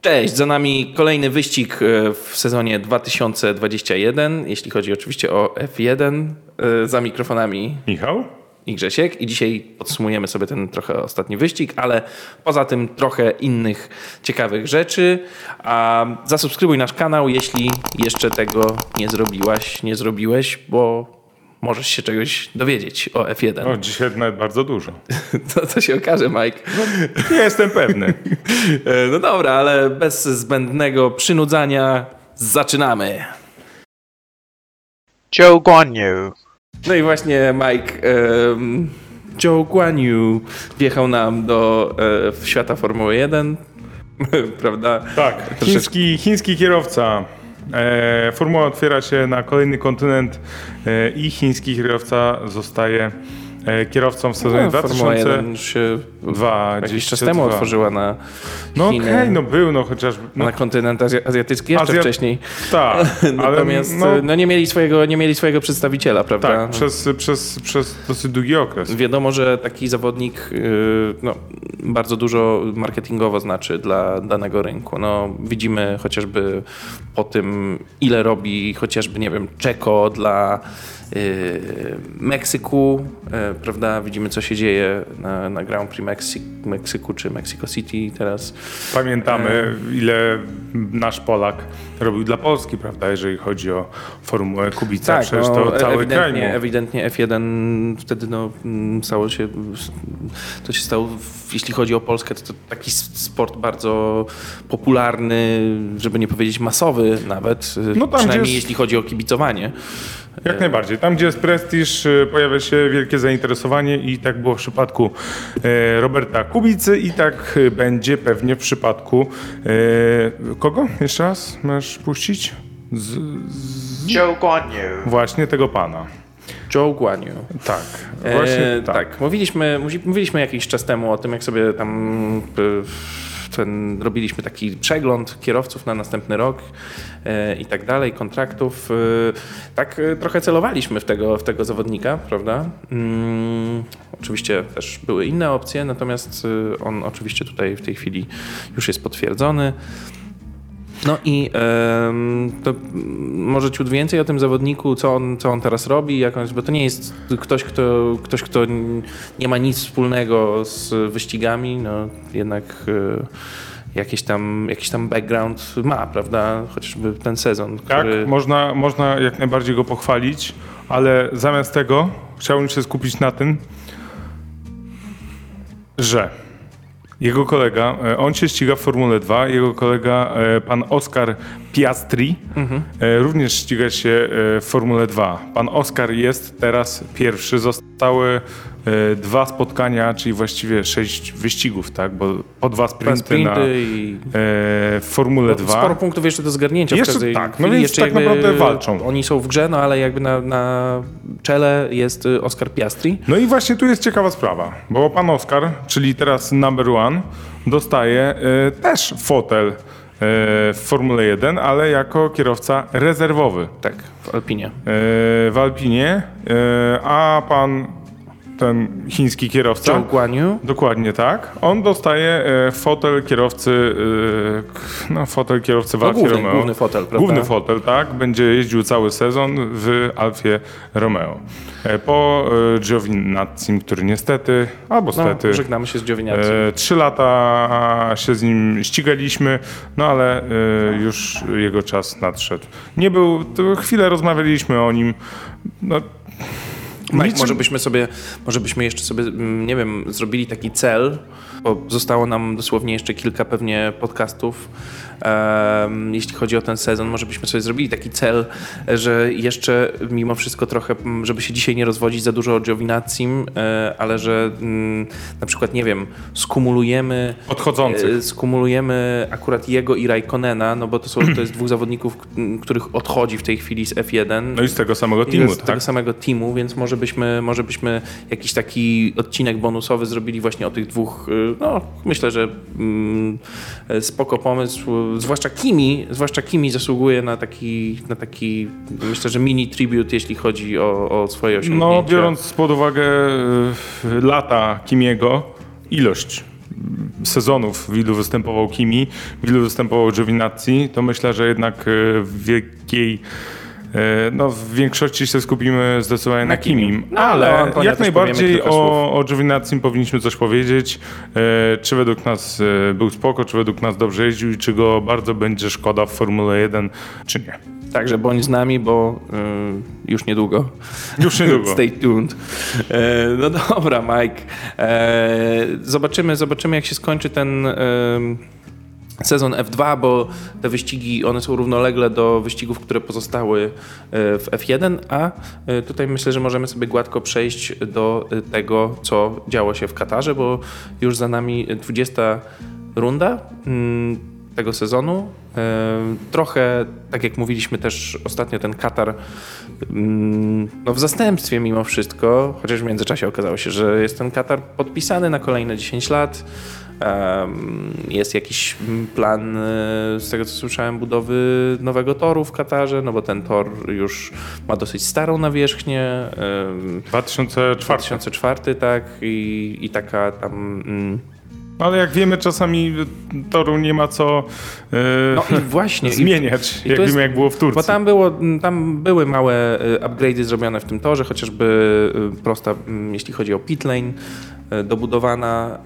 Cześć, za nami kolejny wyścig e, w sezonie 2021, jeśli chodzi oczywiście o F1. E, za mikrofonami Michał? i Grzesiek i dzisiaj podsumujemy sobie ten trochę ostatni wyścig, ale poza tym trochę innych ciekawych rzeczy. A zasubskrybuj nasz kanał, jeśli jeszcze tego nie zrobiłaś, nie zrobiłeś, bo możesz się czegoś dowiedzieć o F1. O, dzisiaj nawet bardzo dużo. To, to się okaże, Mike. Nie jestem pewny. E, No dobra, ale bez zbędnego przynudzania zaczynamy. Joe Guan Yu. No i właśnie Mike em, Joe Guan Yu wjechał nam do e, świata Formuły 1, prawda? Tak, chiński, chiński kierowca. E, formuła otwiera się na kolejny kontynent e, i chiński kierowca zostaje kierowcą w sezonie No, Formuła 1 2022. już się jakiś czas temu otworzyła na No okej, Chiny, no był, no chociaż... No, na kontynent azja- azjatycki jeszcze Azja- wcześniej. tak, Natomiast no, no, nie, mieli swojego, nie mieli swojego przedstawiciela, prawda? tak, przez, przez, przez dosyć długi okres. Wiadomo, że taki zawodnik yy, no, bardzo dużo marketingowo znaczy dla danego rynku. No, widzimy chociażby po tym, ile robi chociażby, nie wiem, Czeko dla Meksyku, yy, prawda? Widzimy, co się dzieje na, na Grand Prix Meksy- Meksyku czy Mexico City teraz. Pamiętamy, ile nasz Polak robił dla Polski, prawda, jeżeli chodzi o Formułę Kubica. Przecież to cały kraj ewidentnie, mu. ewidentnie F1 wtedy no, mm, stało się, to się stało, jeśli chodzi o Polskę, to, to taki sport bardzo popularny, żeby nie powiedzieć masowy nawet, No tam, przynajmniej jest- jeśli chodzi o kibicowanie. Jak najbardziej. Tam, gdzie jest prestiż, y, pojawia się wielkie zainteresowanie i tak było w przypadku e, Roberta Kubicy i tak y, będzie pewnie w przypadku e, kogo? Jeszcze raz masz puścić? Z, z, Joe Guan Yu. właśnie tego pana. Joe Guan Yu. Tak, właśnie E, tak. tak. Mówiliśmy, mówi- mówiliśmy jakiś czas temu o tym, jak sobie tam e, ten, robiliśmy taki przegląd kierowców na następny rok e, i tak dalej, kontraktów. E, tak e, trochę celowaliśmy w tego, w tego zawodnika, prawda? Mm, oczywiście też były inne opcje, natomiast e, on oczywiście tutaj w tej chwili już jest potwierdzony. No i to może ciut więcej o tym zawodniku, co on, co on teraz robi, jak on, bo to nie jest ktoś kto, ktoś, kto nie ma nic wspólnego z wyścigami, no jednak e, jakiś tam, jakiś tam background ma, prawda? Chociażby ten sezon, Tak, który... można, można jak najbardziej go pochwalić, ale zamiast tego chciałbym się skupić na tym, że jego kolega, e, on się ściga w Formule 2, jego kolega, e, pan Oskar Piastri, e, również ściga się w Formule 2. Pan Oskar jest teraz pierwszy, zostały dwa spotkania, czyli właściwie sześć wyścigów, tak, bo po dwa sprinty, sprinty na, e, i w Formule 2. sporo punktów jeszcze do zgarnięcia Jeszcze w każdej tak, no więc jeszcze tak naprawdę walczą. Oni są w grze, no ale jakby na, na czele jest y, Oscar Piastri. No i właśnie tu jest ciekawa sprawa, bo pan Oskar, czyli teraz number one, dostaje y, też fotel y, w Formule 1, ale jako kierowca rezerwowy Tak, w Alpinie. w Alpinie, y, a pan ten chiński kierowca, Yu. dokładnie tak, on dostaje y, fotel kierowcy, k- no fotel kierowcy w No, Alfie główny, Romeo. główny fotel, prawda? Główny fotel, tak. Będzie jeździł cały sezon w Alfie Romeo. E, Po e, Giovinazzi, który niestety, albo No, stety, żegnamy się z Giovinazzi. e, trzy lata się z nim ścigaliśmy, no ale e, już jego czas nadszedł. Nie był, chwilę rozmawialiśmy o nim. No, Mike, niczym- może byśmy sobie, może byśmy jeszcze sobie, mm, nie wiem, zrobili taki cel, bo zostało nam dosłownie jeszcze kilka pewnie podcastów, em, jeśli chodzi o ten sezon, może byśmy sobie zrobili taki cel, że jeszcze mimo wszystko trochę, żeby się dzisiaj nie rozwodzić za dużo o Giovinazzi, e, ale że mm, na przykład, nie wiem, skumulujemy Odchodzących. e, skumulujemy akurat jego i Raikkonena, no bo to, są, to jest dwóch zawodników, których odchodzi w tej chwili z F1. no i z tego samego teamu, z tak? tego samego teamu, więc może byśmy, może byśmy jakiś taki odcinek bonusowy zrobili właśnie o tych dwóch. Y, No, myślę, że mm, spoko pomysł. Zwłaszcza Kimi, zwłaszcza Kimi zasługuje na taki, na taki myślę, że mini tribute, jeśli chodzi o, o swoje osiągnięcia. No, biorąc pod uwagę e, lata Kimiego, ilość sezonów, w ilu występował Kimi, w ilu występował Giovinazzi, to myślę, że jednak e, w wielkiej no, w większości się skupimy zdecydowanie na, Na Kimim. Kimim, No, ale jak najbardziej o, o Giovinazzi powinniśmy coś powiedzieć. E, Czy według nas e, był spoko, czy według nas dobrze jeździł i czy go bardzo będzie szkoda w Formule 1, czy nie. Także bądź z nami, bo y, już niedługo. Już niedługo. Stay tuned. E, no dobra, Mike. E, zobaczymy, zobaczymy, jak się skończy ten e, sezon F2, bo te wyścigi, one są równolegle do wyścigów, które pozostały e, w F1, a e, tutaj myślę, że możemy sobie gładko przejść do e, tego, co działo się w Katarze, bo już za nami 20 runda mm, tego sezonu. Trochę, tak jak mówiliśmy też ostatnio, ten Katar mm, no w zastępstwie mimo wszystko, chociaż w międzyczasie okazało się, że jest ten Katar podpisany na kolejne 10 lat. Jest jakiś plan, e, z tego co słyszałem, budowy nowego toru w Katarze, no bo ten tor już ma dosyć starą nawierzchnię. em, 2004. 2004, tak, i, i taka tam. Mm, Ale jak wiemy, czasami toru nie ma co e, no i właśnie. i- zmieniać, i jak to jest- wiemy, jak było w Turcji. Bo tam, było, tam były małe y, upgrade'y zrobione w tym torze, chociażby y, prosta, jeśli chodzi o pit lane, y, dobudowana,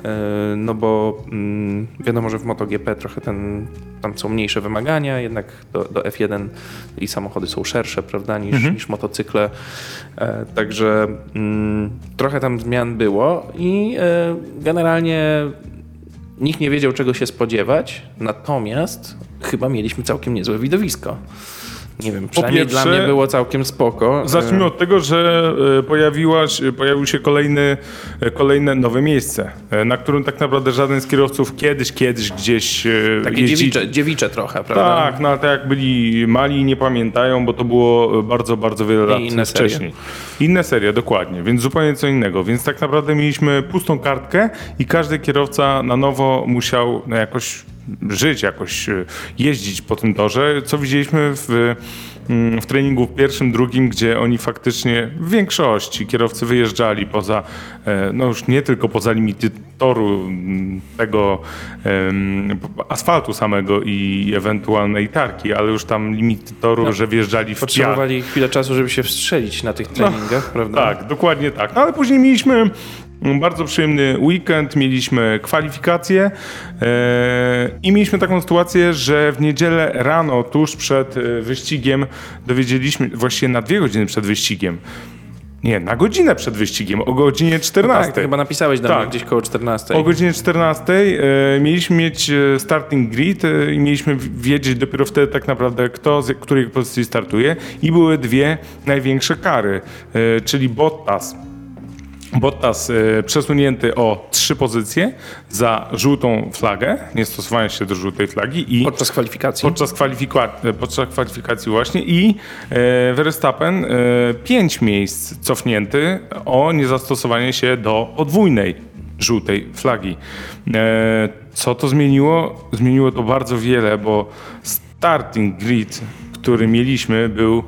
y, no bo mm, wiadomo, że w MotoGP trochę ten, tam są mniejsze wymagania, jednak do, do F1 i samochody są szersze, prawda, niż, niż motocykle. E, Także mm, trochę tam zmian było i e, generalnie nikt nie wiedział, czego się spodziewać, natomiast chyba mieliśmy całkiem niezłe widowisko. Nie wiem, przynajmniej pierwsze- dla mnie było całkiem spoko. Zacznijmy od tego, że e, pojawiła, się- pojawił się kolejny, e, kolejne nowe miejsce, e, na którym tak naprawdę żaden z kierowców kiedyś, kiedyś gdzieś e, Takie jeździ- dziewicze, dziewicze trochę, prawda? Tak, no ale tak jak byli mali i nie pamiętają, bo to było bardzo, bardzo wiele lat inne serie. wcześniej. Inne serie, dokładnie, więc zupełnie co innego. Więc tak naprawdę mieliśmy pustą kartkę i każdy kierowca na nowo musiał no, jakoś żyć, jakoś e, jeździć po tym torze, co widzieliśmy w, mm, w treningu pierwszym, drugim, gdzie oni faktycznie w większości kierowcy wyjeżdżali poza, e, no już nie tylko poza limity toru mm, tego asfaltu samego i ewentualnej tarki, ale już tam limity toru, że wjeżdżali w piach. Potrzebowali chwilę czasu, żeby się wstrzelić na tych treningach, prawda? Tak, dokładnie tak. No ale później mieliśmy bardzo przyjemny weekend, mieliśmy kwalifikacje e, i mieliśmy taką sytuację, że w niedzielę rano, tuż przed e, wyścigiem, dowiedzieliśmy, właściwie na dwie godziny przed wyścigiem, nie, na godzinę przed wyścigiem, o godzinie 14. Tak, to chyba napisałeś do mnie Tak. gdzieś koło 14. O godzinie 14 e, mieliśmy mieć e, starting grid e, i mieliśmy wiedzieć dopiero wtedy tak naprawdę kto z której pozycji startuje i były dwie największe kary, e, czyli Bottas. Bottas e, przesunięty o trzy pozycje za żółtą flagę, nie stosowanie się do żółtej flagi i Podczas kwalifikacji. podczas, kwalifika- podczas kwalifikacji właśnie i e, Verstappen pięć miejsc cofnięty o niezastosowanie się do podwójnej żółtej flagi. Co to zmieniło? Zmieniło to bardzo wiele, bo starting grid, który mieliśmy był,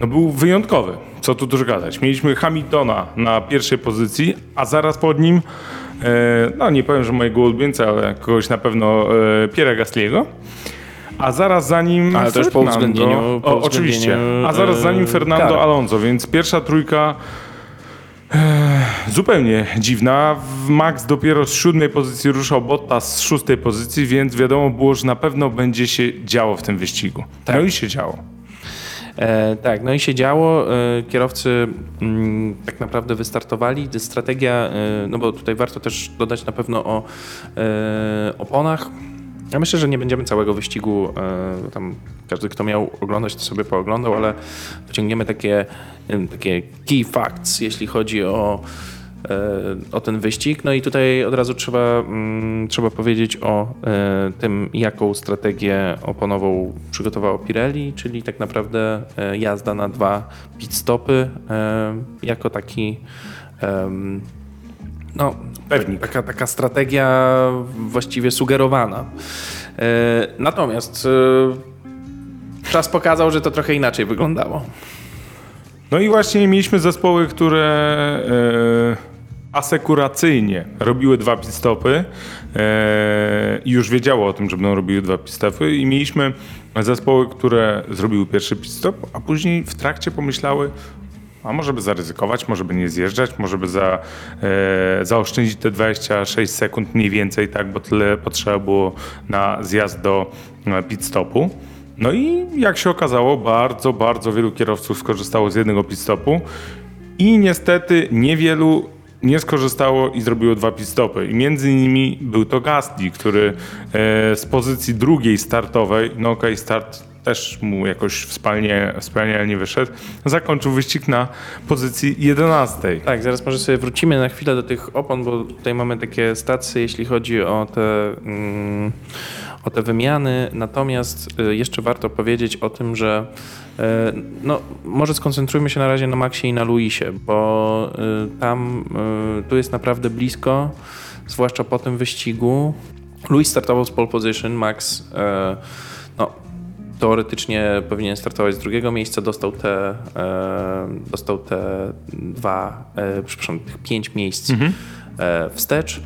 no był wyjątkowy. Co tu dużo gadać. Mieliśmy Hamiltona na pierwszej pozycji, a zaraz pod nim e, no nie powiem, że mojego ulubieńca, ale kogoś na pewno e, Pierre Gasly'ego. A zaraz za nim Ale też po Fernando. uwzględnieniu- po o, oczywiście. A zaraz za nim e, Fernando kar. Alonso, więc pierwsza trójka zupełnie dziwna. Max dopiero z siódmej pozycji ruszał Bottas z szóstej pozycji, więc wiadomo było, że na pewno będzie się działo w tym wyścigu. Tak. No i się działo. E, tak, no i się działo. E, kierowcy mm, tak naprawdę wystartowali. Strategia, e, no bo tutaj warto też dodać na pewno o e, oponach. Ja myślę, że nie będziemy całego wyścigu, e, tam każdy, kto miał oglądać, to sobie pooglądał, ale wyciągniemy takie, em, takie key facts, jeśli chodzi o, e, o ten wyścig. No i tutaj od razu trzeba, mm, trzeba powiedzieć o e, tym, jaką strategię oponową przygotowało Pirelli, czyli tak naprawdę e, jazda na dwa pit stopy e, jako taki no, Pewnik. Taka, taka strategia właściwie sugerowana. E, natomiast e, czas pokazał, że to trochę inaczej wyglądało. No i właśnie mieliśmy zespoły, które asekuracyjnie robiły dwa pit-stopy e, i już wiedziało o tym, że będą robiły dwa pit-stopy i mieliśmy zespoły, które zrobiły pierwszy pit-stop, a później w trakcie pomyślały, a może by zaryzykować, może by nie zjeżdżać, może by za, e, zaoszczędzić te 26 sekund mniej więcej, tak, bo tyle potrzeba było na zjazd do e, pit stopu. No i jak się okazało, bardzo, bardzo wielu kierowców skorzystało z jednego pit stopu i niestety niewielu nie skorzystało i zrobiło dwa pit stopy. I między innymi był to Gasly, który e, z pozycji drugiej startowej, no okej, okay, start też mu jakoś wspaniale, wspaniale wyszedł, zakończył wyścig na pozycji 11. Tak, zaraz może sobie wrócimy na chwilę do tych opon, bo tutaj mamy takie stacje, jeśli chodzi o te, mm, o te wymiany. Natomiast y, jeszcze warto powiedzieć o tym, że no, może skoncentrujmy się na razie na Maxie i na Luisie, bo y, tam tu jest naprawdę blisko, zwłaszcza po tym wyścigu. Luis startował z pole position, Max no, teoretycznie powinien startować z drugiego miejsca, dostał te, e, dostał te dwa, e, przepraszam, tych pięć miejsc mhm. e, wstecz.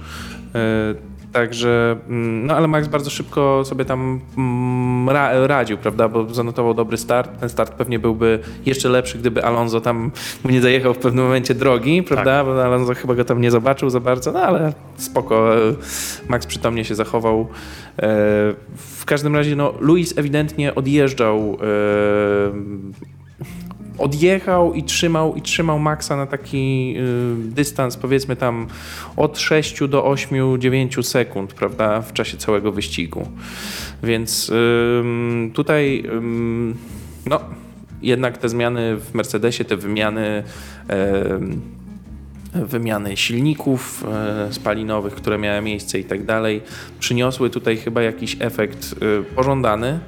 Także, mm, no ale Max bardzo szybko sobie tam mm, ra, radził, prawda, bo zanotował dobry start. Ten start pewnie byłby jeszcze lepszy, gdyby Alonso tam nie zajechał w pewnym momencie drogi, prawda, tak. bo Alonso chyba go tam nie zobaczył za bardzo, no ale spoko. Max przytomnie się zachował. E, w każdym razie, no, Luis ewidentnie odjeżdżał e, odjechał i trzymał, i trzymał Maxa na taki y, dystans, powiedzmy tam od 6 do 8, 9 sekund, prawda, w czasie całego wyścigu. Więc y, tutaj, y, no, jednak te zmiany w Mercedesie, te wymiany wymiany silników e, spalinowych, które miały miejsce i tak dalej, przyniosły tutaj chyba jakiś efekt e, pożądany.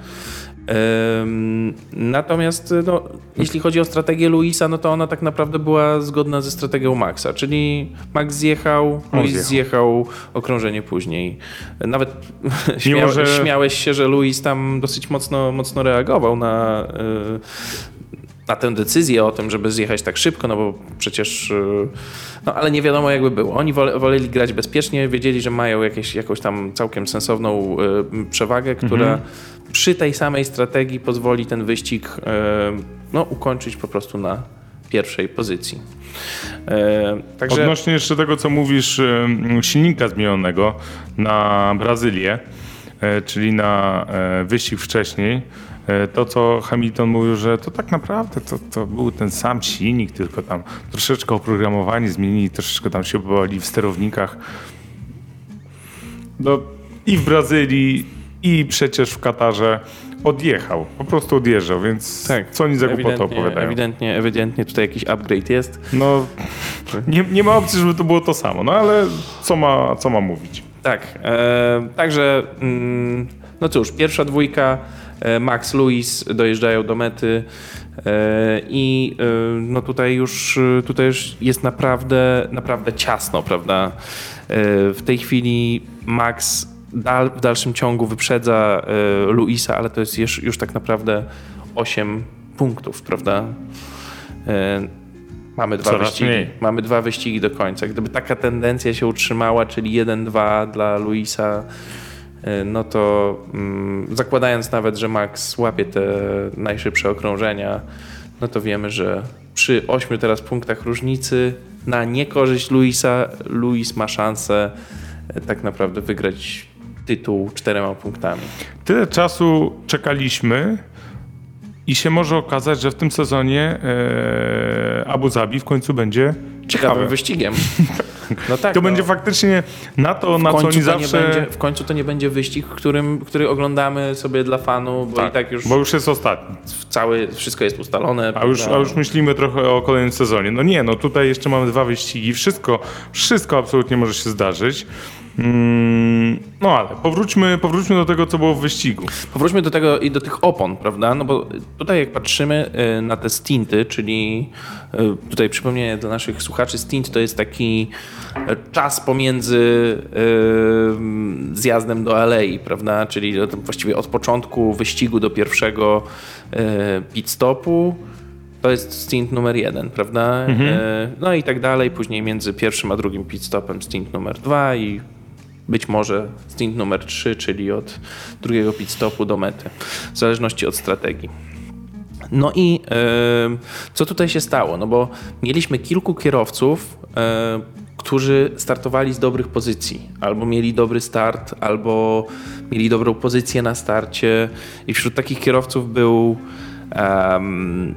Natomiast no, jeśli chodzi o strategię Luisa, no to ona tak naprawdę była zgodna ze strategią Maxa, czyli Max zjechał, Luis zjechał. zjechał okrążenie później. Nawet że... śmiałeś się, że Luis tam dosyć mocno, mocno reagował na, e, na tę decyzję o tym, żeby zjechać tak szybko, no bo przecież, y, no ale nie wiadomo jakby było. Oni woleli grać bezpiecznie, wiedzieli, że mają jakieś, jakąś tam całkiem sensowną y, przewagę, która mhm. przy tej samej strategii pozwoli ten wyścig y, no, ukończyć po prostu na pierwszej pozycji. Także... Odnośnie jeszcze tego, co mówisz, silnika zmienionego na Brazylię, czyli na wyścig wcześniej, E, to, co Hamilton mówił, że to tak naprawdę to, to był ten sam silnik, tylko tam troszeczkę oprogramowanie zmienili, troszeczkę tam się bowali w sterownikach. No, I w Brazylii, i przecież w Katarze odjechał, po prostu odjeżdżał, więc tak, co oni za głupotę opowiadają? Ewidentnie, ewidentnie tutaj jakiś upgrade jest. No, nie, nie ma opcji, żeby to było to samo, no ale co ma, co ma mówić? Tak, e, także mm, no cóż, pierwsza dwójka E, Max Lewis dojeżdżają do mety e, i e, no tutaj już tutaj już jest naprawdę, naprawdę ciasno, prawda? W tej chwili Max dal, w dalszym ciągu wyprzedza Luisa, ale to jest już, już tak naprawdę 8 punktów, prawda? Mamy dwa, wyścigi, mamy dwa wyścigi do końca. Gdyby taka tendencja się utrzymała, czyli 1-2 dla Luisa, E, no to mm, zakładając nawet, że Max łapie te najszybsze okrążenia, no to wiemy, że przy 8 teraz punktach różnicy na niekorzyść Luisa, Luis ma szansę e, tak naprawdę wygrać tytuł czterema punktami. Tyle czasu czekaliśmy i się może okazać, że w tym sezonie e, Abu Zabi w końcu będzie ciekawym wyścigiem. No tak, to no. będzie faktycznie na to, w na co oni zawsze... Będzie, w końcu to nie będzie wyścig, którym, który oglądamy sobie dla fanu, bo tak, i tak już... Bo już jest ostatni. Cały, wszystko jest ustalone. A już, a już myślimy trochę o kolejnym sezonie. No nie, no tutaj jeszcze mamy dwa wyścigi. Wszystko, wszystko absolutnie może się zdarzyć. Mm, no ale powróćmy, powróćmy do tego, co było w wyścigu. Powróćmy do tego i do tych opon, prawda? No bo tutaj jak patrzymy y, na te stinty, czyli y, tutaj przypomnienie dla naszych słuchaczy, stint to jest taki y, czas pomiędzy zjazdem do alei, prawda? Czyli właściwie od początku wyścigu do pierwszego pit stopu to jest stint numer jeden, prawda? E, No i tak dalej. Później między pierwszym a drugim pit stopem stint numer dwa i być może stint numer trzy, czyli od drugiego pit stopu do mety, w zależności od strategii. No i e, co tutaj się stało? No bo mieliśmy kilku kierowców, e, którzy startowali z dobrych pozycji, albo mieli dobry start, albo mieli dobrą pozycję na starcie. I wśród takich kierowców był em,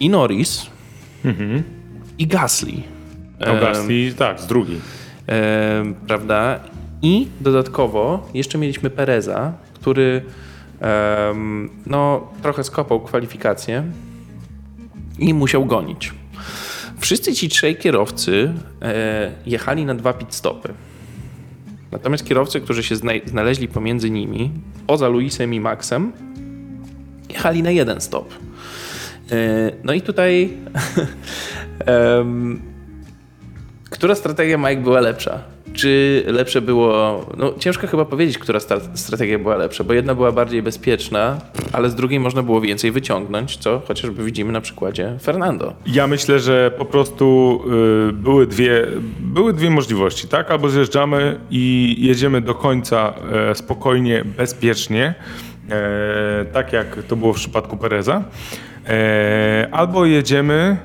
i Norris, i Gasly. No Gasly, tak, z drugiej. Prawda? I dodatkowo jeszcze mieliśmy Pereza, który no, trochę skopał kwalifikacje i musiał gonić. Wszyscy ci trzej kierowcy e, jechali na dwa pit stopy. Natomiast kierowcy, którzy się zna- znaleźli pomiędzy nimi, poza Luisem i Maxem, jechali na jeden stop. E, no i tutaj która strategia Mike była lepsza? Czy lepsze było. No, ciężko chyba powiedzieć, która strategia była lepsza, bo jedna była bardziej bezpieczna, ale z drugiej można było więcej wyciągnąć, co chociażby widzimy na przykładzie Fernando. Ja myślę, że po prostu y, były, dwie, były dwie możliwości, tak? Albo zjeżdżamy i jedziemy do końca e, spokojnie, bezpiecznie, e, tak jak to było w przypadku Pereza, e, albo jedziemy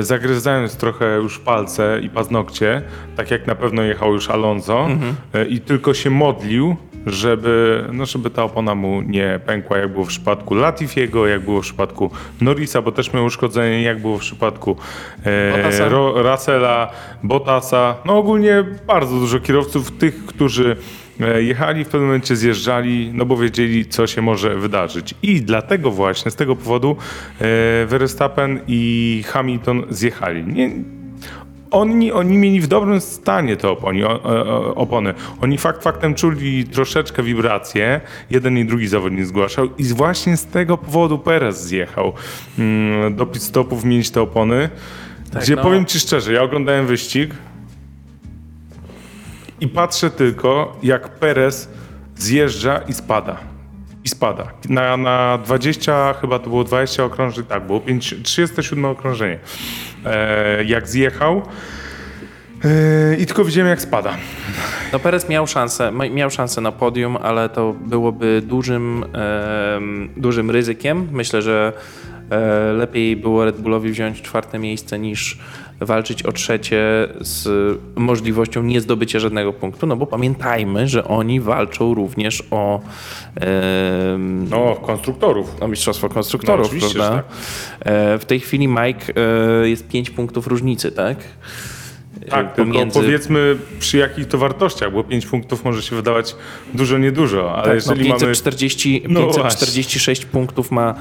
zagryzając trochę już palce i paznokcie, tak jak na pewno jechał już Alonso e, i tylko się modlił, żeby, no żeby ta opona mu nie pękła, jak było w przypadku Latifiego, jak było w przypadku Norrisa, bo też miał uszkodzenie, jak było w przypadku e, Ro, Russella, Bottasa, no ogólnie bardzo dużo kierowców, tych, którzy e, jechali, w pewnym momencie zjeżdżali, no bo wiedzieli, co się może wydarzyć. I dlatego właśnie, z tego powodu e, Verstappen i Hamilton zjechali. Nie, oni, oni mieli w dobrym stanie te oponi, o, o, opony. Oni fakt faktem czuli troszeczkę wibracje. Jeden i drugi zawodnik zgłaszał i właśnie z tego powodu Perez zjechał mm, do pit stopów mieć te opony. Tak, gdzie no. powiem ci szczerze, ja oglądałem wyścig i patrzę tylko, jak Perez zjeżdża i spada. I spada. Na, na 20, chyba to było 20 okrążeń, tak, było 5, 37 okrążenie. E, jak zjechał e, i tylko widziałem, jak spada. No Perez miał szansę, miał szansę na podium, ale to byłoby dużym, em, dużym ryzykiem. Myślę, że e, lepiej było Red Bullowi wziąć czwarte miejsce niż walczyć o trzecie z możliwością nie zdobycia żadnego punktu, no bo pamiętajmy, że oni walczą również o, em, No, konstruktorów. o mistrzostwo konstruktorów, No, prawda? że E, W tej chwili Mike e, jest 5 punktów różnicy, tak? E, Tak, tylko powiedzmy przy jakich to wartościach, bo 5 punktów może się wydawać dużo, niedużo, ale Tak, jeżeli no, mamy... 540, No 546 punktów ma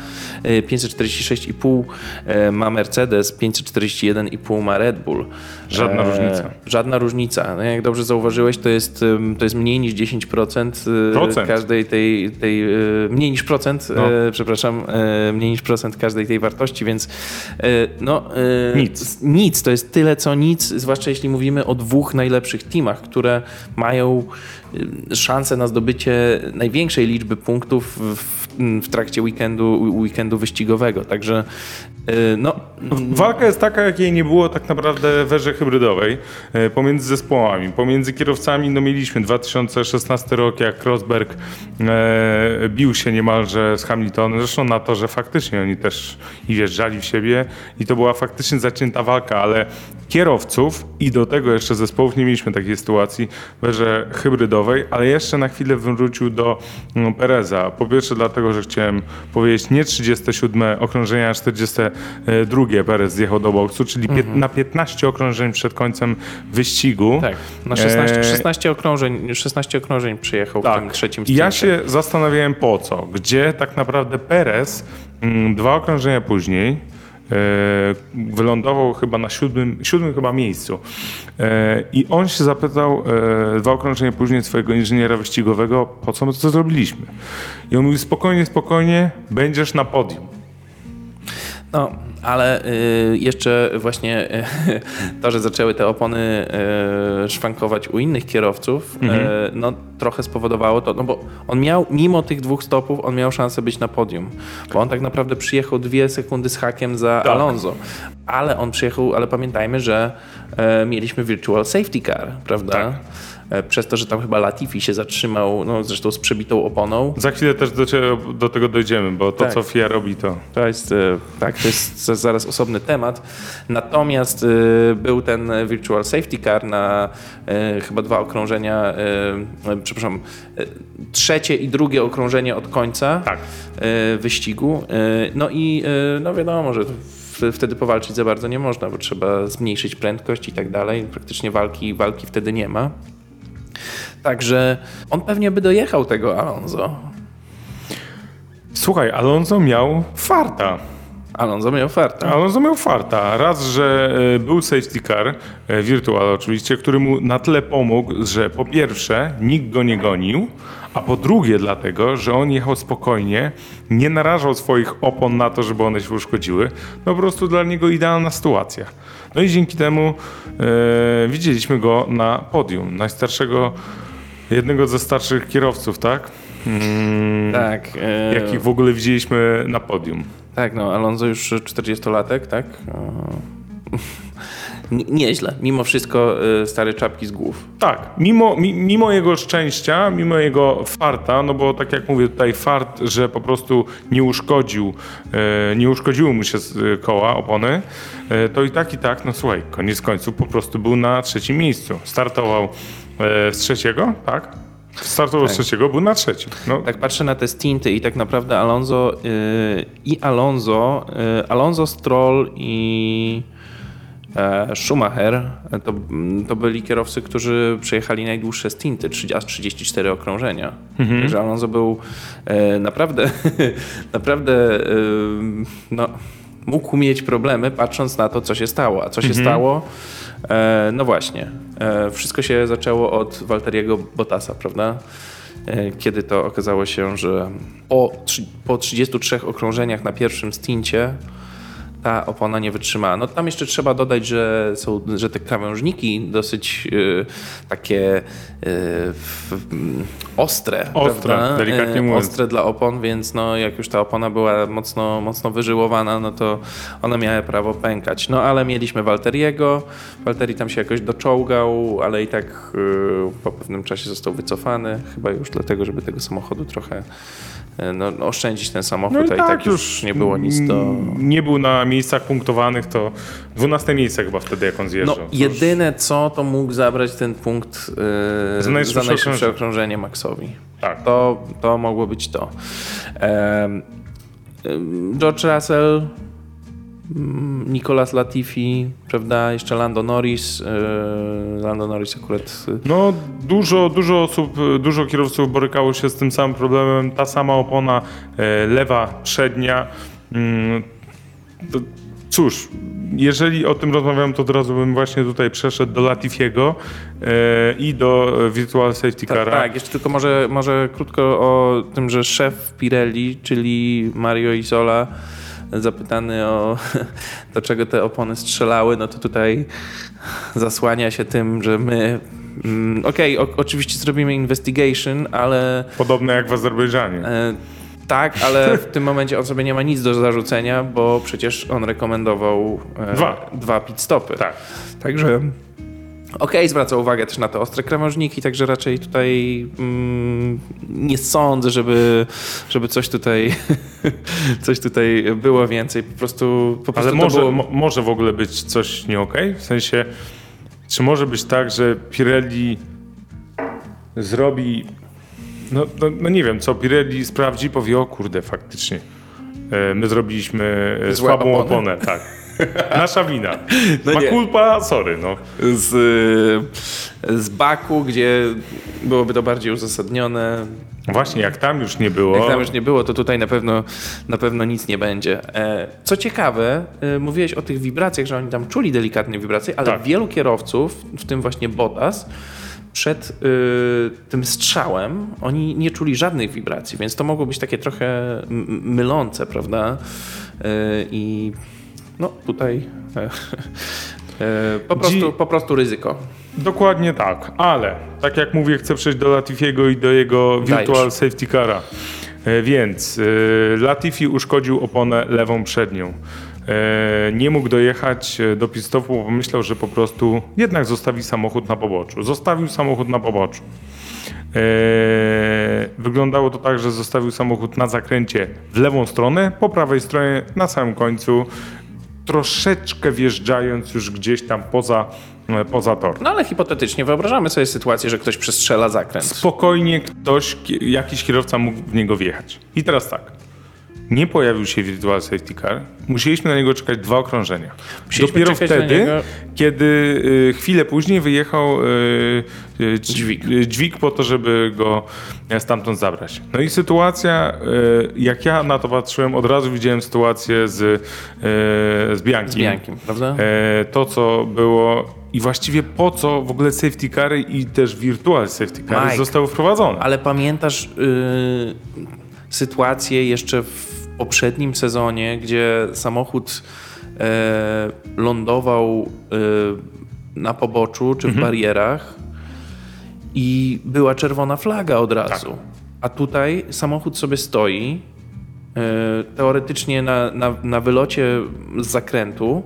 e, 546,5 e, ma Mercedes, 541,5 ma Red Bull. Żadna różnica. Żadna różnica. No, jak dobrze zauważyłeś, to jest, to jest mniej niż 10% e, Procent. każdej tej, tej e, mniej niż procent, No. e, przepraszam, e, mniej niż procent każdej tej wartości, więc e, no e, Nic. nic, to jest tyle co nic, zwłaszcza jeśli mówimy o dwóch najlepszych teamach, które mają y, szansę na zdobycie największej liczby punktów w, w trakcie weekendu, weekendu wyścigowego. Także y, no, Walka jest taka, jakiej nie było tak naprawdę w erze hybrydowej e, pomiędzy zespołami, pomiędzy kierowcami. No mieliśmy 2016 rok, jak Rosberg e, bił się niemalże z Hamiltonem. Zresztą na to, że faktycznie oni też i wjeżdżali w siebie i to była faktycznie zacięta walka, ale kierowców i do tego jeszcze zespołów nie mieliśmy takiej sytuacji w erze hybrydowej, ale jeszcze na chwilę wrócił do no, Pereza. Po pierwsze dlatego, że chciałem powiedzieć nie 37 okrążenia, a 42 Perez zjechał do boksu, czyli pięt- na 15 okrążeń przed końcem wyścigu. tak, na 16, E, 16, okrążeń, 16 okrążeń przyjechał w tym trzecim I ja się zastanawiałem po co, gdzie tak naprawdę Perez mm, dwa okrążenia później e, wylądował chyba na siódmym, siódmym chyba miejscu. E, I on się zapytał e, dwa okrążenia później swojego inżyniera wyścigowego, po co my to zrobiliśmy. I on mówi spokojnie, spokojnie, będziesz na podium. No, ale y, jeszcze właśnie y, to, że zaczęły te opony y, szwankować u innych kierowców, Mhm. no trochę spowodowało to, no bo on miał, mimo tych dwóch stopów, on miał szansę być na podium, bo on tak naprawdę przyjechał dwie sekundy z hakiem za Tak. Alonso, ale on przyjechał, ale pamiętajmy, że e, mieliśmy virtual safety car, prawda? Tak. E, Przez to, że tam chyba Latifi się zatrzymał, no zresztą z przebitą oponą, Za chwilę też do, do tego dojdziemy, bo to, Tak. co FIA robi, to... To jest, e, tak, to jest za- zaraz osobny temat. Natomiast e, był ten virtual safety car na e, chyba dwa okrążenia, e, przepraszam, trzecie i drugie okrążenie od końca Tak. wyścigu. No i no wiadomo, że wtedy powalczyć za bardzo nie można, bo trzeba zmniejszyć prędkość i tak dalej. Praktycznie walki, walki wtedy nie ma. Także on pewnie by dojechał tego Alonso. Słuchaj, Alonso miał farta. Alonso miał ofertę. Alonso miał farta. Raz, że e, był safety car, e, virtual oczywiście, który mu na tyle pomógł, że po pierwsze nikt go nie gonił, a po drugie dlatego, że on jechał spokojnie, nie narażał swoich opon na to, żeby one się uszkodziły. No po prostu dla niego idealna sytuacja. No i dzięki temu e, widzieliśmy go na podium. Najstarszego, jednego ze starszych kierowców, tak? Mm, Tak. e, Jakich w ogóle widzieliśmy na podium. Tak, no Alonso już 40-latek, tak? O. Nieźle. Mimo wszystko y, stare czapki z głów. Tak, mimo, mi, mimo jego szczęścia, mimo jego farta, no bo tak jak mówię tutaj fart, że po prostu nie uszkodził, e, nie uszkodziły mu się z, e, koła, opony, e, to i tak i tak, no słuchaj, koniec końców po prostu był na trzecim miejscu. Startował e, z trzeciego, tak? Startował z trzeciego, był na trzecim. No, Tak patrzę na te stinty i tak naprawdę Alonso y, i Alonso, y, Alonso Stroll i e, Schumacher to, to byli kierowcy, którzy przejechali najdłuższe stinty, 30 aż 34 okrążenia. Także Alonso był e, naprawdę, naprawdę e, no, mógł mieć problemy patrząc na to, co się stało. A co się stało? E, no właśnie, e, wszystko się zaczęło od Walteriego Bottasa, prawda? E, Kiedy to okazało się, że po, po 33 okrążeniach na pierwszym stincie ta opona nie wytrzymała. No tam jeszcze trzeba dodać, że są, że te krawężniki dosyć y, takie y, mm, ostre, Ostre, prawda? delikatnie Y, mówiąc. Ostre dla opon, więc no, jak już ta opona była mocno, mocno wyżyłowana, no to one miały prawo pękać. No ale mieliśmy Walteriego, Walteri tam się jakoś doczołgał, ale i tak y, po pewnym czasie został wycofany, chyba już dlatego, żeby tego samochodu trochę no, no, oszczędzić ten samochód, no a i tak już nie było nic do... Nie był na miejscach punktowanych, to 12 miejsce chyba wtedy, jak on No, zjeżdżał. Już- jedyne co, to mógł zabrać ten punkt yy, Za najszybsze za najszybsze okrążenie. Maxowi. Tak. To, to mogło być to. Em, George Russell, Nicolas Latifi, prawda, jeszcze Lando Norris. Yy, Lando Norris akurat... yy, No, dużo, dużo osób, y, dużo kierowców borykało się z tym samym problemem. Ta sama opona e, lewa, przednia. Mm, To, cóż, jeżeli o tym rozmawiam, to od razu bym właśnie tutaj przeszedł do Latifiego e, i do e, Virtual Safety Tak, Cara. tak, jeszcze tylko może, może krótko o tym, że szef Pirelli, czyli Mario Isola, zapytany o do czego te opony strzelały, no to tutaj zasłania się tym, że my mm, okej, o- oczywiście zrobimy investigation, ale Podobne jak w Azerbejdżanie. e, tak, ale w tym momencie on sobie nie ma nic do zarzucenia, bo przecież on rekomendował e, Dwa. dwa pit stopy. Tak. Także okej, zwraca uwagę też na te ostre krawężniki, także raczej tutaj mm, nie sądzę, żeby, żeby coś tutaj coś tutaj było więcej. Po prostu, po prostu Ale to może, było... mo, może w ogóle być coś nie okej? W sensie, czy może być tak, że Pirelli zrobi. No, no, no nie wiem, co Pirelli sprawdzi, powie, o kurde, faktycznie. e, My zrobiliśmy e, Złe słabą opony. oponę, tak. Nasza wina. No Ma nie. culpa, sorry, no. z, z Baku, gdzie byłoby to bardziej uzasadnione. Właśnie, jak tam już nie było. Jak tam już nie było, to tutaj na pewno, na pewno nic nie będzie. E, Co ciekawe, e, mówiłeś o tych wibracjach, że oni tam czuli delikatnie wibracje, ale Tak. wielu kierowców, w tym właśnie Bottas, przed y, tym strzałem oni nie czuli żadnych wibracji, więc to mogło być takie trochę mylące, prawda? Y, I no tutaj e, e, po, prostu, po prostu ryzyko. Dokładnie tak, ale tak jak mówię, chcę przejść do Latifiego i do jego Dajesz. Virtual Safety Cara. E, Więc Latifi uszkodził oponę lewą przednią. Nie mógł dojechać do pit-stopu, bo myślał, że po prostu jednak zostawi samochód na poboczu. Zostawił samochód na poboczu. Wyglądało to tak, że zostawił samochód na zakręcie w lewą stronę, po prawej stronie na samym końcu, troszeczkę wjeżdżając już gdzieś tam poza, e, poza tor. No ale hipotetycznie wyobrażamy sobie sytuację, że ktoś przestrzela zakręt. Spokojnie ktoś, ki- jakiś kierowca mógł w niego wjechać. I teraz tak. Nie pojawił się Virtual Safety Car. Musieliśmy na niego czekać dwa okrążenia. Musieliśmy Dopiero wtedy, niego- kiedy y, chwilę później wyjechał y, y, dźwig. dźwig po to, żeby go e, stamtąd zabrać. No i sytuacja, y, jak ja na to patrzyłem, od razu widziałem sytuację z, y, z Biankiem. Z Biankiem, prawda? E, to, co było i właściwie po co w ogóle safety cary i też virtual safety cary Mike, zostały wprowadzone. Ale pamiętasz y, sytuację jeszcze w poprzednim sezonie, gdzie samochód e, lądował y, na poboczu czy w Mhm. barierach i była czerwona flaga od razu. Tak. A tutaj samochód sobie stoi, e, teoretycznie na, na, na wylocie z zakrętu.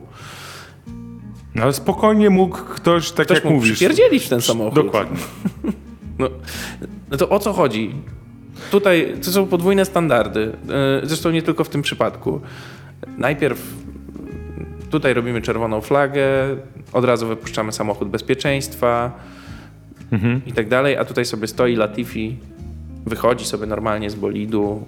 No, ale spokojnie mógł ktoś, tak Ktoś jak mógł mówisz. w ten samochód. Dokładnie. No, no to o co chodzi? Tutaj to są podwójne standardy. E, Zresztą nie tylko w tym przypadku. Najpierw tutaj robimy czerwoną flagę, od razu wypuszczamy samochód bezpieczeństwa i tak dalej, a tutaj sobie stoi Latifi, wychodzi sobie normalnie z bolidu.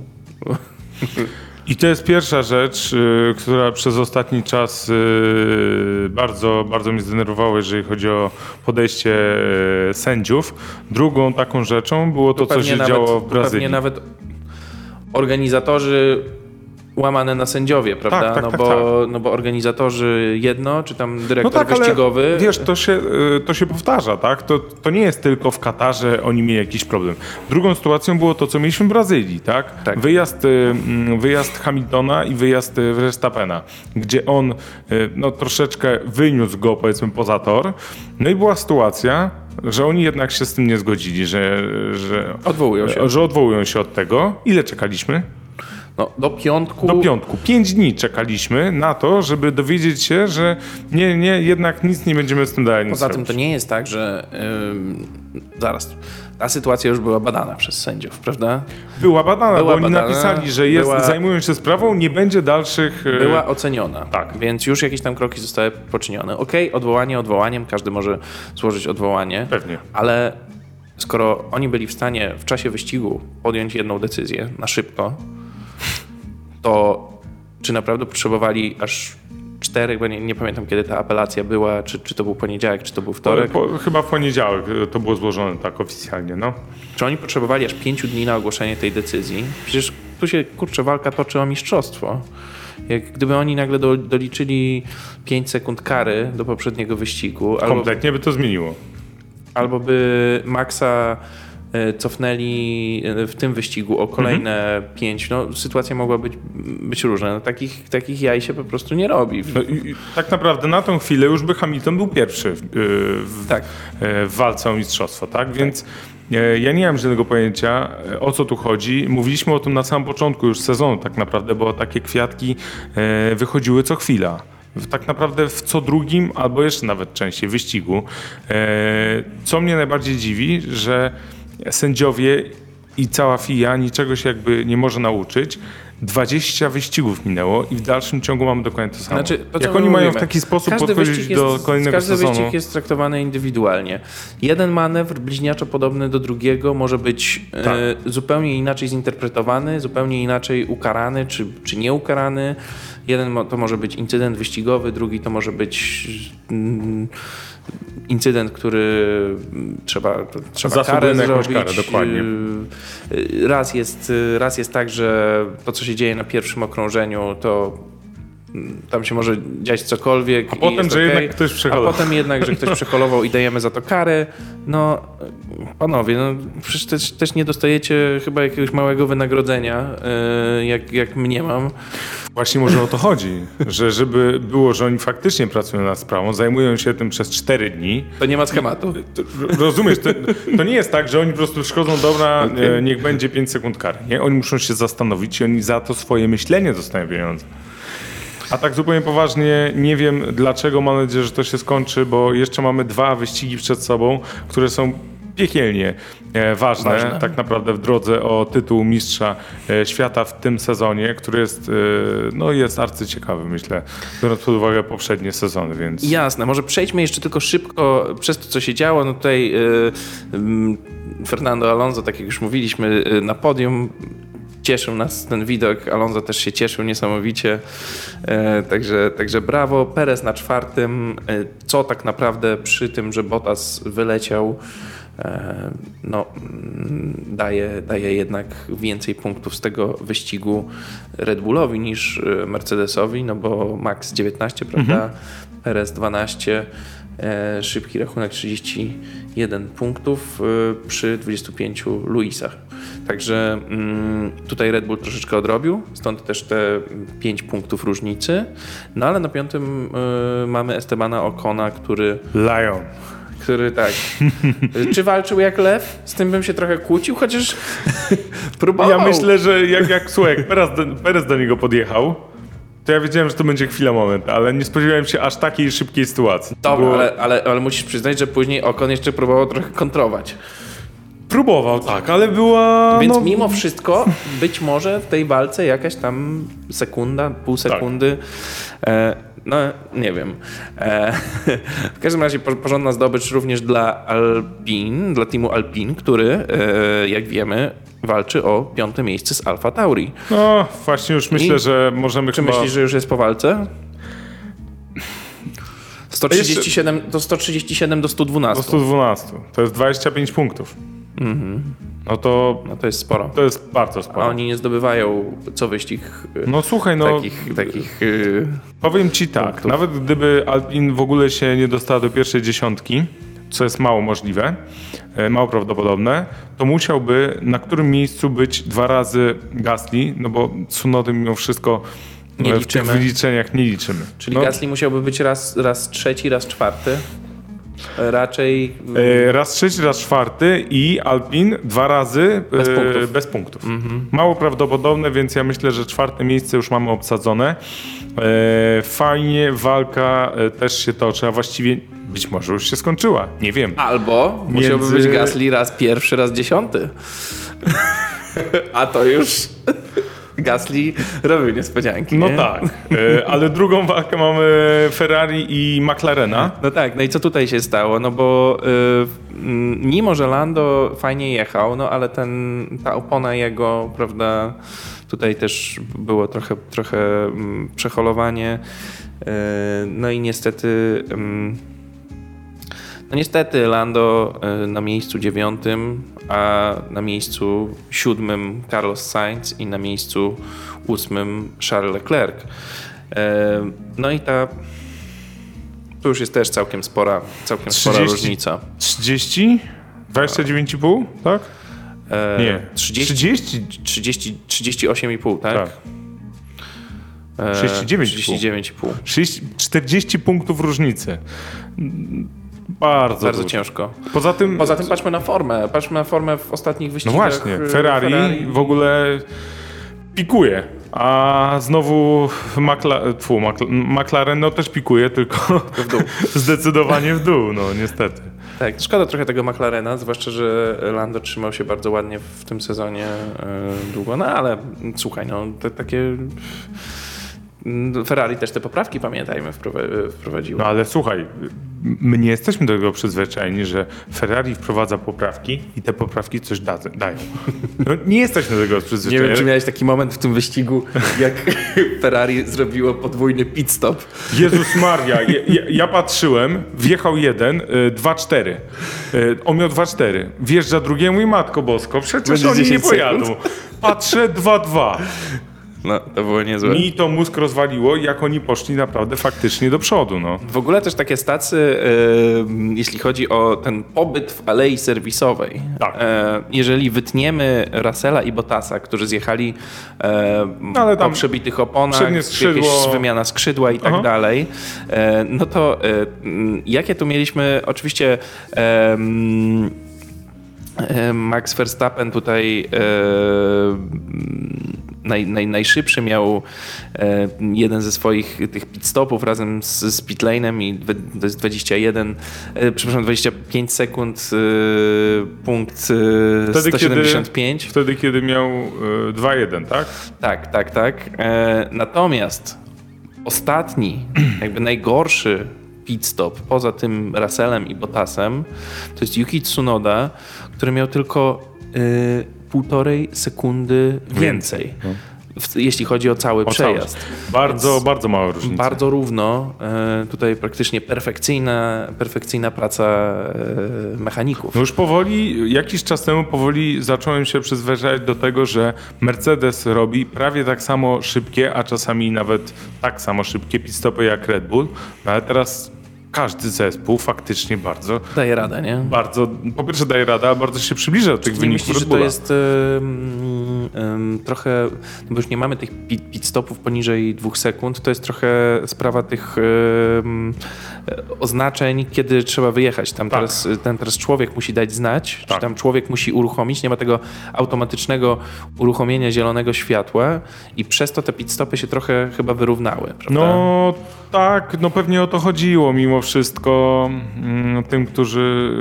I to jest pierwsza rzecz, y, która przez ostatni czas y, bardzo, bardzo mnie zdenerwowała, jeżeli chodzi o podejście y, sędziów. Drugą taką rzeczą było to, co Pewnie się nawet, działo w Pewnie Brazylii. nawet organizatorzy łamane na sędziowie, prawda? Tak, tak, no, tak, bo, no bo organizatorzy jedno, czy tam No dyrektor tak, wyścigowy. ale wiesz, to się, y, to się powtarza, tak? To, to nie jest tylko w Katarze oni mieli jakiś problem. Drugą sytuacją było to, co mieliśmy w Brazylii, tak? Tak. Wyjazd, y, mm, wyjazd Hamiltona i wyjazd y, Verstappena, gdzie on no, troszeczkę wyniósł go, powiedzmy, poza tor. No i była sytuacja, że oni jednak się z tym nie zgodzili, że, że, Odwołują się. że odwołują się od tego. Ile czekaliśmy? No, do piątku. Do piątku. Pięć dni czekaliśmy na to, żeby dowiedzieć się, że nie, nie, jednak nic nie będziemy z tym dalej Poza tym robić. to nie jest tak, że ym, zaraz. Ta sytuacja już była badana przez sędziów, prawda? Była badana, Była bo oni badana, napisali, że jest, była- zajmują się sprawą, nie będzie dalszych... e, Była oceniona. tak. Więc już jakieś tam kroki zostały poczynione. Okej, odwołanie odwołaniem, każdy może złożyć odwołanie. Pewnie. Ale skoro oni byli w stanie w czasie wyścigu podjąć jedną decyzję na szybko, to czy naprawdę potrzebowali aż czterech, bo nie, nie pamiętam kiedy ta apelacja była, czy, czy to był poniedziałek, czy to był wtorek. Po, chyba w poniedziałek e, to było złożone tak oficjalnie, no. Czy oni potrzebowali aż pięciu dni na ogłoszenie tej decyzji? Przecież tu się, kurczę, walka toczy o mistrzostwo. Jak gdyby oni nagle do, doliczyli 5 sekund kary do poprzedniego wyścigu, albo, Kompletnie by to zmieniło. albo by Maxa cofnęli e, w tym wyścigu o kolejne 5, no sytuacja mogła być, być różna. No, takich, takich jaj się po prostu nie robi. No i, tak naprawdę na tą chwilę już by Hamilton był pierwszy w, e, w, Tak. e, w walce o mistrzostwo, tak? Więc e, ja nie mam żadnego pojęcia, e, o co tu chodzi. Mówiliśmy o tym na samym początku już sezonu tak naprawdę, bo takie kwiatki e, wychodziły co chwila. Tak naprawdę w co drugim, albo jeszcze nawet częściej wyścigu. E, Co mnie najbardziej dziwi, że sędziowie i cała FIA niczego się jakby nie może nauczyć. 20 wyścigów minęło i w dalszym ciągu mamy dokładnie to samo. Znaczy, to, Jak oni mają w mówimy, taki sposób każdy podchodzić wyścig do jest, kolejnego Każdy sezonu. wyścig jest traktowany indywidualnie. Jeden manewr bliźniaczo podobny do drugiego może być Tak. e, zupełnie inaczej zinterpretowany, zupełnie inaczej ukarany czy, czy nie ukarany. Jeden to może być incydent wyścigowy, drugi to może być mm, incydent, który mm, trzeba, trzeba Zasługuje karę na zrobić. karę, dokładnie. Y, Raz jest, y, raz jest tak, że to, co się dzieje na pierwszym okrążeniu, to tam się może dziać cokolwiek. A potem, że okej, jednak ktoś. A potem jednak, że ktoś przeholował i dajemy za to karę. No, panowie, no przecież też, też nie dostajecie chyba jakiegoś małego wynagrodzenia, yy, jak, jak mnie mam. Właśnie może o to chodzi, że żeby było, że oni faktycznie pracują nad sprawą, zajmują się tym przez 4 dni. To nie ma schematu. Rozumiesz, to, to nie jest tak, że oni po prostu przychodzą, dobra, e, niech będzie 5 sekund kary. Nie? Oni muszą się zastanowić i oni za to swoje myślenie dostają pieniądze. A tak zupełnie poważnie, nie wiem dlaczego, mam nadzieję, że to się skończy, bo jeszcze mamy dwa wyścigi przed sobą, które są piekielnie e, ważne, Ważne. tak naprawdę w drodze o tytuł mistrza e, świata w tym sezonie, który jest, e, no, jest arcyciekawy, myślę, biorąc pod uwagę poprzednie sezony, więc... Jasne, może przejdźmy jeszcze tylko szybko przez to, co się działo. No tutaj yy, Fernando Alonso, tak jak już mówiliśmy, na podium. Cieszył nas ten widok. Alonso też się cieszył niesamowicie. E, także, także brawo. Perez na czwartym. E, co tak naprawdę przy tym, że Bottas wyleciał, e, no, mm, daje, daje jednak więcej punktów z tego wyścigu Red Bullowi niż e, Mercedesowi, no bo Max 19, prawda? Perez 12, e, szybki rachunek 31 punktów e, przy 25 Luisach. Także mm, tutaj Red Bull troszeczkę odrobił, stąd też te 5 punktów różnicy. No ale na piątym e, mamy Estebana Ocona, który Lion. który tak. Czy walczył jak lew? Z tym bym się trochę kłócił, chociaż próbował. Ja myślę, że jak, jak słuchaj, Perez do, Perez do niego podjechał, to ja wiedziałem, że to będzie chwila, moment, ale nie spodziewałem się aż takiej szybkiej sytuacji. Dobra, było- ale, ale, ale musisz przyznać, że później Okon jeszcze próbował trochę kontrować. Próbował, tak, ale była... Więc no, mimo wszystko być może w tej walce jakaś tam sekunda, pół Tak. sekundy. E, no, nie wiem. E, w każdym razie por- porządna zdobycz również dla Alpin, dla teamu Alpin, który, e, jak wiemy, walczy o piąte miejsce z Alfa Tauri. No, właśnie już myślę, I- że możemy Czy chyba... myślisz, że już jest po walce? 137, to 137 do 112. Do 112. To jest 25 punktów. No to, No to jest sporo. to jest bardzo A sporo. oni nie zdobywają co wyścig e, No słuchaj, no takich, takich e, powiem ci tak, punktów. nawet gdyby Alpin w ogóle się nie dostała do pierwszej dziesiątki, co jest mało możliwe, e, mało prawdopodobne, to musiałby na którym miejscu być dwa razy Gasly, no bo Tsunody mimo wszystko Nie w liczymy. tych wyliczeniach nie liczymy. Czyli no, Gasly musiałby być raz, raz trzeci, raz czwarty. Raczej. E, Raz trzeci, raz czwarty i Alpin dwa razy Bez e, punktów. bez punktów. Mało prawdopodobne, więc ja myślę, że czwarte miejsce już mamy obsadzone. E, Fajnie, walka e, też się toczy, a właściwie być może już się skończyła. Nie wiem. Albo Między- musiałby być Gasly raz pierwszy, raz dziesiąty. A to już. Gasly robił niespodzianki. No nie? tak, e, ale drugą walkę mamy Ferrari i McLarena. No tak, no i co tutaj się stało? No bo mm, mimo, że Lando fajnie jechał, no ale ten, ta opona jego, prawda, tutaj też było trochę, trochę przeholowanie. Y, no i niestety, no niestety Lando y, na miejscu dziewiątym, a na miejscu siódmym Carlos Sainz i na miejscu ósmym Charles Leclerc. Y, No i ta to już jest też całkiem spora, całkiem spora 30? różnica. 30? 29,5? Tak? E, Nie. 30, 30? 30, 38,5, tak? Tak. E, 39,5. 39,5. 30, 40 punktów różnicy. Bardzo, Bardzo ciężko. Poza tym, Poza tym patrzmy na formę. Patrzmy na formę w ostatnich no wyścigach. właśnie, e, Ferrari, w ogóle pikuje. A znowu Makla, tfu, Makla, McLaren no też pikuje, tylko w dół. zdecydowanie w dół, no niestety. Tak, szkoda trochę tego McLarena, zwłaszcza, że Lando trzymał się bardzo ładnie w tym sezonie e, długo, no ale słuchaj, no te, takie... mm, Ferrari też te poprawki, pamiętajmy, wprowa- wprowadziło. No ale słuchaj, my nie jesteśmy do tego przyzwyczajeni, że Ferrari wprowadza poprawki i te poprawki coś da, dają. No, nie jesteśmy do tego Nie przyzwyczajeni. wiem, czy miałeś taki moment w tym wyścigu, jak Ferrari zrobiło podwójny pit stop. Jezus Maria, ja, ja, ja patrzyłem, wjechał jeden, y, 2-4. Y, on miał 2-4. Wjeżdża drugiemu i matko bosko, przecież Będzie oni nie 10 sekund. pojadą. Patrzę 2-2. No, to było niezłe. Mi to mózg rozwaliło, jak oni poszli naprawdę faktycznie do przodu. No. W ogóle też takie stacje, e, jeśli chodzi o ten pobyt w alei serwisowej. Tak. E, jeżeli wytniemy Russella i Bottasa, którzy zjechali e, ale tam po przebitych oponach, jakieś wymiana skrzydła i tak Aha. dalej, e, no to e, jakie tu mieliśmy, oczywiście Max Verstappen tutaj e, naj, naj, najszybszy miał e, jeden ze swoich tych pit stopów razem z, z pit lane'em i dwe- to jest 21, e, przepraszam, 25 sekund, e, punkt e, Wtedy, 175. Kiedy, wtedy, kiedy miał e, 2-1, tak? Tak, tak, tak. E, natomiast ostatni, jakby najgorszy pit stop poza tym Russellem i Bottasem to jest Yuki Tsunoda, który miał tylko y, półtorej sekundy więcej. W, jeśli chodzi o cały O przejazd. Bardzo, Więc bardzo mała różnica. Bardzo równo. E, tutaj praktycznie perfekcyjna, perfekcyjna praca e, mechaników. No już powoli, jakiś czas temu powoli zacząłem się przyzwyczajać do tego, że Mercedes robi prawie tak samo szybkie, a czasami nawet tak samo szybkie pit-stopy jak Red Bull, no ale teraz każdy zespół faktycznie bardzo, Daje radę, nie? bardzo, po pierwsze daje radę, a bardzo się przybliża do tych Nie wyników myślisz, że to jest trochę, no bo już nie mamy tych pit, pit stopów poniżej dwóch sekund, to jest trochę sprawa tych oznaczeń, kiedy trzeba wyjechać. Tam, Tak. teraz, tam teraz człowiek musi dać znać, czy Tak. tam człowiek musi uruchomić, nie ma tego automatycznego uruchomienia zielonego światła i przez to te pit stopy się trochę chyba wyrównały, prawda? No tak, no pewnie o to chodziło mimo wszystko mm, tym, którzy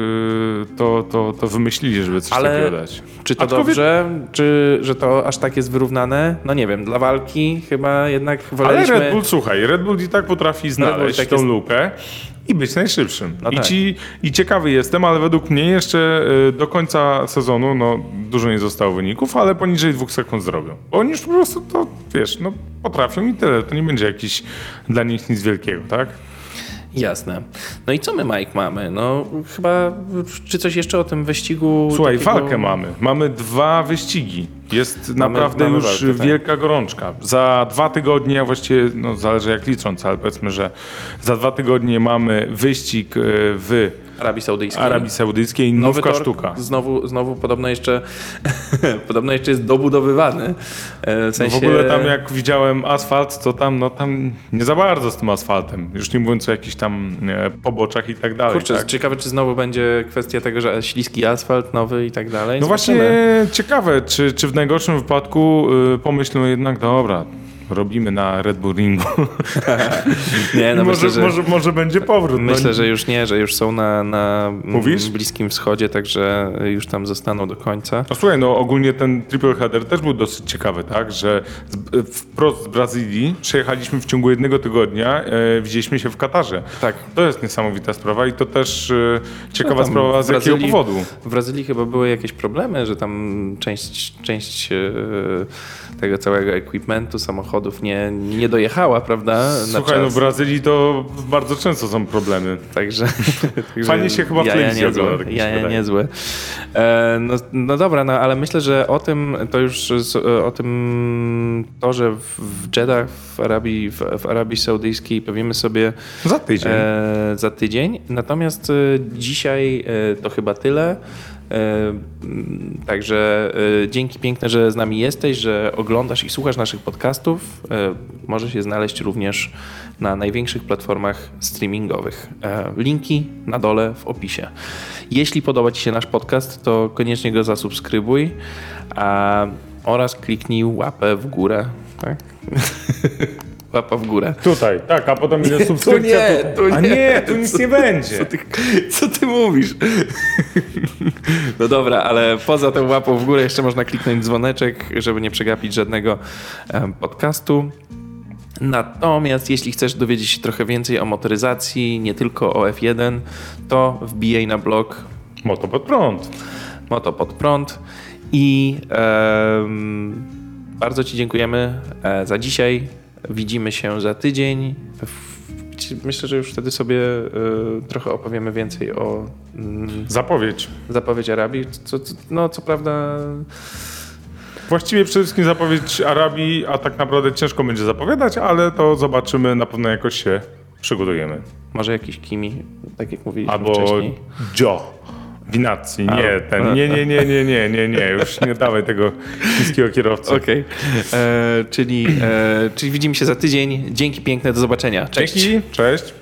y, to, to, to wymyślili, żeby coś Ale takiego dać. Czy to Aczkolwiek- dobrze, czy że to aż tak jest wyrównane? No nie wiem, dla walki chyba jednak Ale woleliśmy... Red Bull, słuchaj, Red Bull i tak potrafi znaleźć tak tą jest- lukę i być najszybszym. No I, tak. ci, I ciekawy jestem, ale według mnie jeszcze y, do końca sezonu, no dużo nie zostało wyników, ale poniżej dwóch sekund zrobią. Bo oni już po prostu to, wiesz, no potrafią i tyle. To nie będzie jakiś dla nich nic wielkiego, tak? Jasne. No i co my, Mike, mamy? No chyba, czy coś jeszcze o tym wyścigu? Słuchaj, takiego- walkę mamy. Mamy dwa wyścigi. Jest naprawdę mamy już walkę, tak. wielka gorączka. Za dwa tygodnie, a właściwie no, zależy jak licząc, ale powiedzmy, że za dwa tygodnie mamy wyścig y, w Arabii Saudyjskiej. Arabii Saudyjskiej, Nowy nówka tor, sztuka. Znowu, znowu podobno jeszcze podobno jeszcze jest dobudowywany. E, W No sensie... w ogóle tam jak widziałem asfalt, to tam, no tam nie za bardzo z tym asfaltem. Już nie mówiąc o jakichś tam e, poboczach i tak dalej. Kurczę, tak? ciekawe, czy znowu będzie kwestia tego, że śliski asfalt nowy i tak dalej. No Zobaczymy. właśnie ciekawe, czy, czy w najgorszym wypadku y, pomyślą jednak, dobra, robimy na Red Bull Ringu. Nie, no może, myślę, że... może, może będzie powrót. Myślę, no, że już nie, że już są na, na Mówisz? Bliskim Wschodzie, także już tam zostaną do końca. No słuchaj, no ogólnie ten triple header też był dosyć ciekawy, tak, że z, wprost z Brazylii przejechaliśmy w ciągu jednego tygodnia, e, widzieliśmy się w Katarze. Tak. To jest niesamowita sprawa i to też e, ciekawa No sprawa z jakiego Brazylii- powodu. W Brazylii chyba były jakieś problemy, że tam część, część e, tego całego equipmentu, samochodów nie, nie dojechała, prawda? Słuchaj, no w. Brazylii to bardzo często są problemy. Także, także Fajnie się chyba w telewizji niezłe, ogląda, tak mi się jaja wydaje. niezłe. E, no, no dobra, no ale myślę, że o tym, to już z- o tym torze w, w Jeddah w Arabii, w, w Arabii Saudyjskiej powiemy sobie Za tydzień. e, za tydzień. Natomiast e, dzisiaj e, to chyba tyle. E, m, Także e, dzięki piękne, że z nami jesteś, że oglądasz i słuchasz naszych podcastów. E, Możesz je znaleźć również na największych platformach streamingowych. Linki na dole w opisie. Jeśli podoba Ci się nasz podcast, to koniecznie go zasubskrybuj a, oraz kliknij łapę w górę. Tak? Łapa w górę. Tutaj, tak, a potem ile subskrypcja. nie, tu... tu A nie. nie, tu nic nie będzie. Co ty, co ty mówisz? No dobra, ale poza tą łapą w górę jeszcze można kliknąć dzwoneczek, żeby nie przegapić żadnego podcastu. Natomiast jeśli chcesz dowiedzieć się trochę więcej o motoryzacji, nie tylko o F1, to wbijaj na blog Moto pod prąd. Moto pod prąd i bardzo Ci dziękujemy e, za dzisiaj. Widzimy się za tydzień. Myślę, że już wtedy sobie e, trochę opowiemy więcej o mm, Zapowiedź. zapowiedzi Arabii. Co, no, co prawda Właściwie przede wszystkim zapowiedź Arabii, a tak naprawdę ciężko będzie zapowiadać, ale to zobaczymy, na pewno jakoś się przygotujemy. Może jakiś Kimi, tak jak mówiliśmy Albo wcześniej. Joe. Winacji, nie, ten, nie, nie, nie, nie, nie, nie, nie, już nie dawaj tego chińskiego kierowcy. Okej, E, czyli, e, czyli widzimy się za tydzień. Dzięki piękne, do zobaczenia. Cześć. Dzięki, cześć.